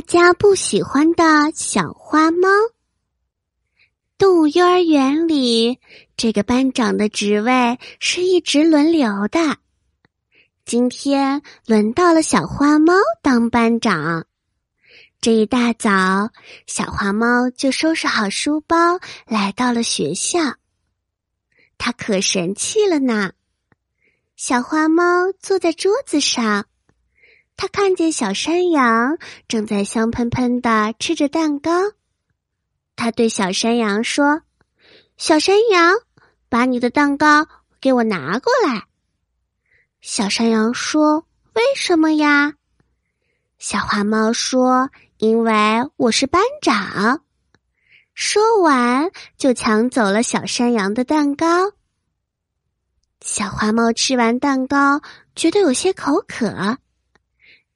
大家不喜欢的小花猫。动物幼儿园里，这个班长的职位是一直轮流的。今天轮到了小花猫当班长。这一大早，小花猫就收拾好书包，来到了学校。它可神气了呢！小花猫坐在桌子上。他看见小山羊正在香喷喷的吃着蛋糕，他对小山羊说：“小山羊，把你的蛋糕给我拿过来。”小山羊说：“为什么呀？”小花猫说：“因为我是班长。”说完就抢走了小山羊的蛋糕。小花猫吃完蛋糕，觉得有些口渴。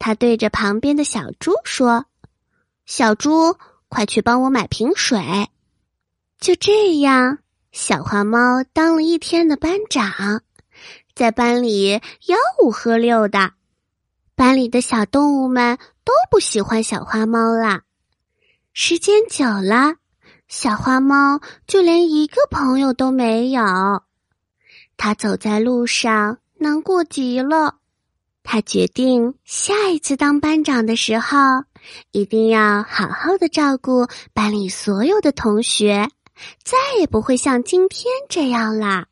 他对着旁边的小猪说：“小猪，快去帮我买瓶水。”就这样，小花猫当了一天的班长，在班里吆五喝六的。班里的小动物们都不喜欢小花猫了。时间久了，小花猫就连一个朋友都没有。它走在路上，难过极了。他决定下一次当班长的时候，一定要好好的照顾班里所有的同学，再也不会像今天这样啦。